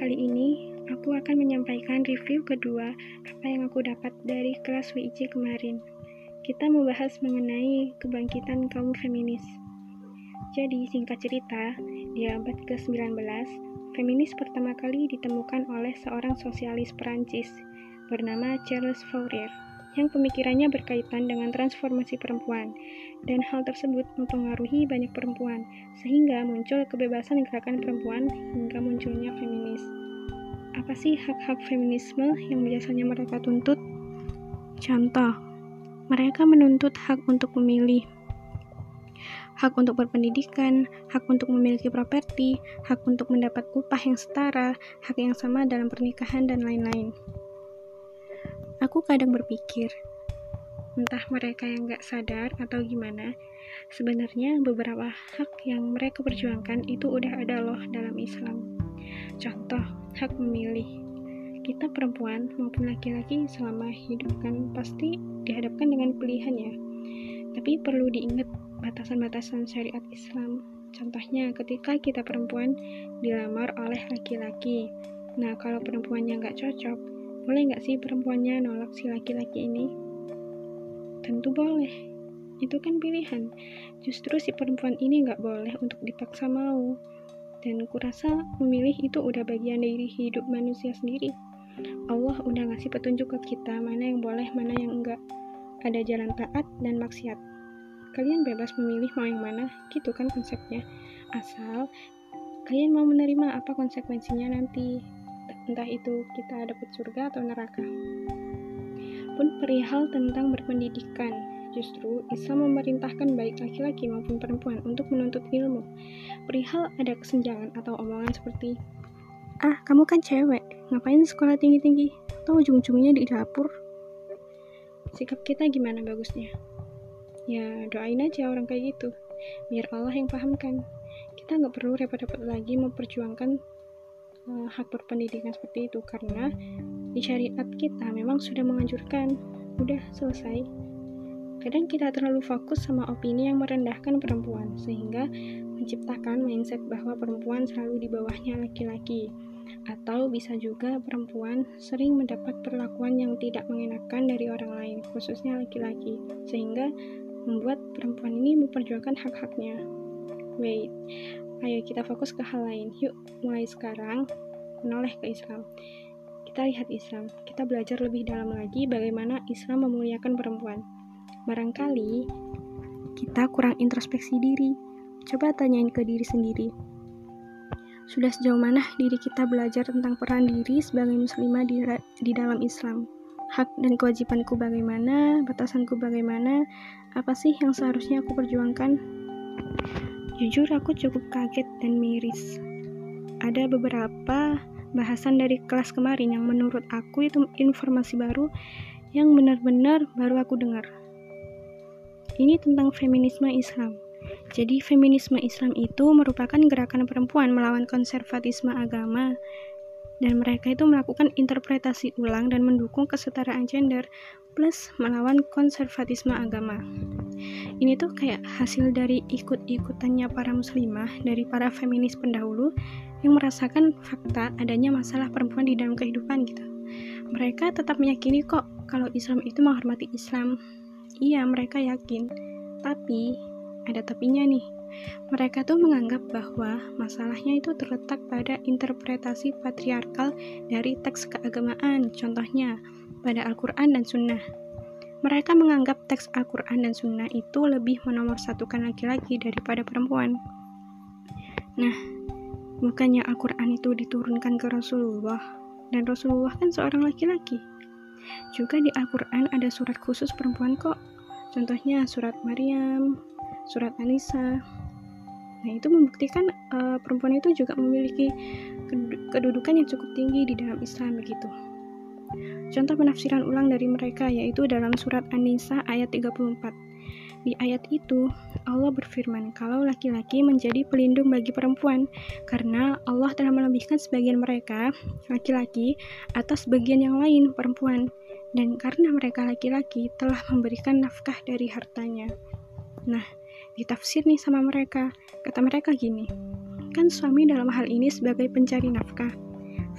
Kali ini, aku akan menyampaikan review kedua apa yang aku dapat dari kelas WIC kemarin. Kita membahas mengenai kebangkitan kaum feminis. Jadi, singkat cerita, di abad ke-19, feminis pertama kali ditemukan oleh seorang sosialis Perancis bernama Charles Fourier yang pemikirannya berkaitan dengan transformasi perempuan, dan hal tersebut mempengaruhi banyak perempuan, sehingga muncul kebebasan gerakan perempuan hingga munculnya feminis. Apa sih hak-hak feminisme yang biasanya mereka tuntut? Contoh, mereka menuntut hak untuk memilih, hak untuk berpendidikan, hak untuk memiliki properti, hak untuk mendapat upah yang setara, hak yang sama dalam pernikahan, dan lain-lain. Aku kadang berpikir, entah mereka yang gak sadar atau gimana, sebenarnya beberapa hak yang mereka perjuangkan itu udah ada loh dalam Islam. Contoh, hak memilih. Kita perempuan maupun laki-laki selama hidup kan pasti dihadapkan dengan pilihan ya. Tapi perlu diingat batasan-batasan syariat Islam. Contohnya ketika kita perempuan dilamar oleh laki-laki. Nah, kalau perempuannya nggak cocok, boleh nggak sih perempuannya nolak si laki-laki ini? Tentu boleh. Itu kan pilihan. Justru si perempuan ini nggak boleh untuk dipaksa mau. Dan kurasa memilih itu udah bagian dari hidup manusia sendiri. Allah udah ngasih petunjuk ke kita mana yang boleh, mana yang enggak. Ada jalan taat dan maksiat. Kalian bebas memilih mau yang mana, gitu kan konsepnya. Asal kalian mau menerima apa konsekuensinya nanti entah itu kita dapat surga atau neraka. Pun perihal tentang berpendidikan, justru Islam memerintahkan baik laki-laki maupun perempuan untuk menuntut ilmu. Perihal ada kesenjangan atau omongan seperti, Ah, kamu kan cewek, ngapain sekolah tinggi-tinggi? Atau ujung-ujungnya di dapur? Sikap kita gimana bagusnya? Ya, doain aja orang kayak gitu. Biar Allah yang pahamkan. Kita nggak perlu repot-repot lagi memperjuangkan hak berpendidikan seperti itu karena di syariat kita memang sudah menganjurkan. Udah selesai. Kadang kita terlalu fokus sama opini yang merendahkan perempuan sehingga menciptakan mindset bahwa perempuan selalu di bawahnya laki-laki. Atau bisa juga perempuan sering mendapat perlakuan yang tidak mengenakan dari orang lain khususnya laki-laki sehingga membuat perempuan ini memperjuangkan hak-haknya. Wait Ayo kita fokus ke hal lain. Yuk, mulai sekarang menoleh ke Islam. Kita lihat Islam. Kita belajar lebih dalam lagi bagaimana Islam memuliakan perempuan. Barangkali kita kurang introspeksi diri. Coba tanyain ke diri sendiri. Sudah sejauh mana diri kita belajar tentang peran diri sebagai muslimah di, di dalam Islam? Hak dan kewajibanku bagaimana? Batasanku bagaimana? Apa sih yang seharusnya aku perjuangkan? Jujur aku cukup kaget dan miris. Ada beberapa bahasan dari kelas kemarin yang menurut aku itu informasi baru yang benar-benar baru aku dengar. Ini tentang feminisme Islam. Jadi feminisme Islam itu merupakan gerakan perempuan melawan konservatisme agama dan mereka itu melakukan interpretasi ulang dan mendukung kesetaraan gender plus melawan konservatisme agama ini tuh kayak hasil dari ikut-ikutannya para muslimah dari para feminis pendahulu yang merasakan fakta adanya masalah perempuan di dalam kehidupan gitu. Mereka tetap meyakini kok kalau Islam itu menghormati Islam. Iya, mereka yakin. Tapi ada tapinya nih. Mereka tuh menganggap bahwa masalahnya itu terletak pada interpretasi patriarkal dari teks keagamaan, contohnya pada Al-Quran dan Sunnah. Mereka menganggap teks Al-Quran dan Sunnah itu lebih menomorsatukan laki-laki daripada perempuan. Nah, bukannya Al-Quran itu diturunkan ke Rasulullah, dan Rasulullah kan seorang laki-laki. Juga di Al-Quran ada surat khusus perempuan kok, contohnya surat Maryam, surat Anisa. Nah, itu membuktikan uh, perempuan itu juga memiliki kedudukan yang cukup tinggi di dalam Islam begitu. Contoh penafsiran ulang dari mereka yaitu dalam surat An-Nisa ayat 34. Di ayat itu, Allah berfirman kalau laki-laki menjadi pelindung bagi perempuan karena Allah telah melebihkan sebagian mereka, laki-laki, atas bagian yang lain, perempuan. Dan karena mereka laki-laki telah memberikan nafkah dari hartanya. Nah, ditafsir nih sama mereka. Kata mereka gini, kan suami dalam hal ini sebagai pencari nafkah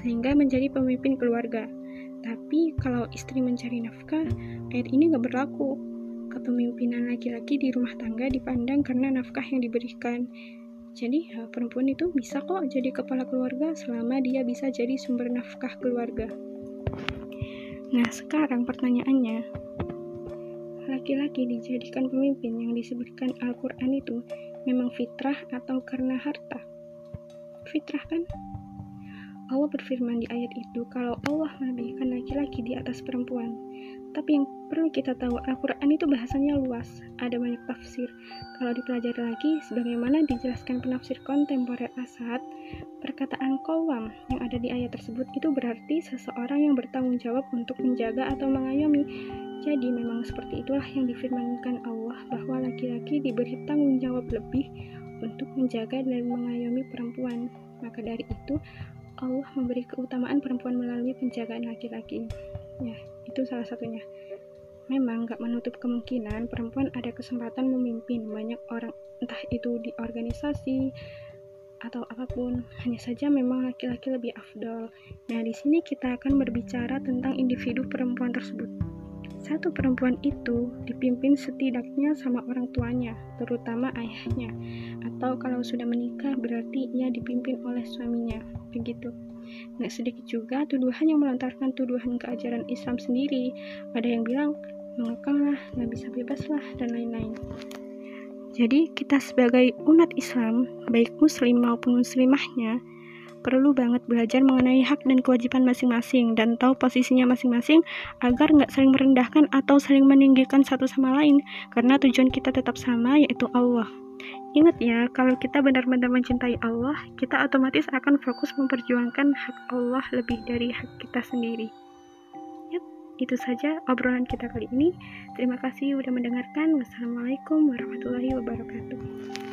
sehingga menjadi pemimpin keluarga. Tapi kalau istri mencari nafkah, ayat ini nggak berlaku. Kepemimpinan laki-laki di rumah tangga dipandang karena nafkah yang diberikan. Jadi ya, perempuan itu bisa kok jadi kepala keluarga selama dia bisa jadi sumber nafkah keluarga. Nah sekarang pertanyaannya, laki-laki dijadikan pemimpin yang disebutkan Al-Quran itu memang fitrah atau karena harta? Fitrah kan? Allah berfirman di ayat itu kalau Allah melebihkan laki-laki di atas perempuan. Tapi yang perlu kita tahu Al-Quran itu bahasanya luas, ada banyak tafsir. Kalau dipelajari lagi, sebagaimana dijelaskan penafsir kontemporer Asad, perkataan kawam yang ada di ayat tersebut itu berarti seseorang yang bertanggung jawab untuk menjaga atau mengayomi. Jadi memang seperti itulah yang difirmankan Allah bahwa laki-laki diberi tanggung jawab lebih untuk menjaga dan mengayomi perempuan. Maka dari itu, Allah memberi keutamaan perempuan melalui penjagaan laki-laki. Ya, itu salah satunya. Memang gak menutup kemungkinan perempuan ada kesempatan memimpin banyak orang, entah itu di organisasi atau apa pun. Hanya saja memang laki-laki lebih afdol. Nah, di sini kita akan berbicara tentang individu perempuan tersebut. Satu perempuan itu dipimpin setidaknya sama orang tuanya, terutama ayahnya. Atau kalau sudah menikah berarti ia dipimpin oleh suaminya begitu. Nggak sedikit juga tuduhan yang melontarkan tuduhan keajaran Islam sendiri. Ada yang bilang, mengekang lah, nggak bisa bebas lah, dan lain-lain. Jadi kita sebagai umat Islam, baik muslim maupun muslimahnya, perlu banget belajar mengenai hak dan kewajiban masing-masing dan tahu posisinya masing-masing agar nggak saling merendahkan atau saling meninggikan satu sama lain karena tujuan kita tetap sama yaitu Allah. Ingat ya, kalau kita benar-benar mencintai Allah, kita otomatis akan fokus memperjuangkan hak Allah lebih dari hak kita sendiri. Yap, itu saja obrolan kita kali ini. Terima kasih sudah mendengarkan. Wassalamualaikum warahmatullahi wabarakatuh.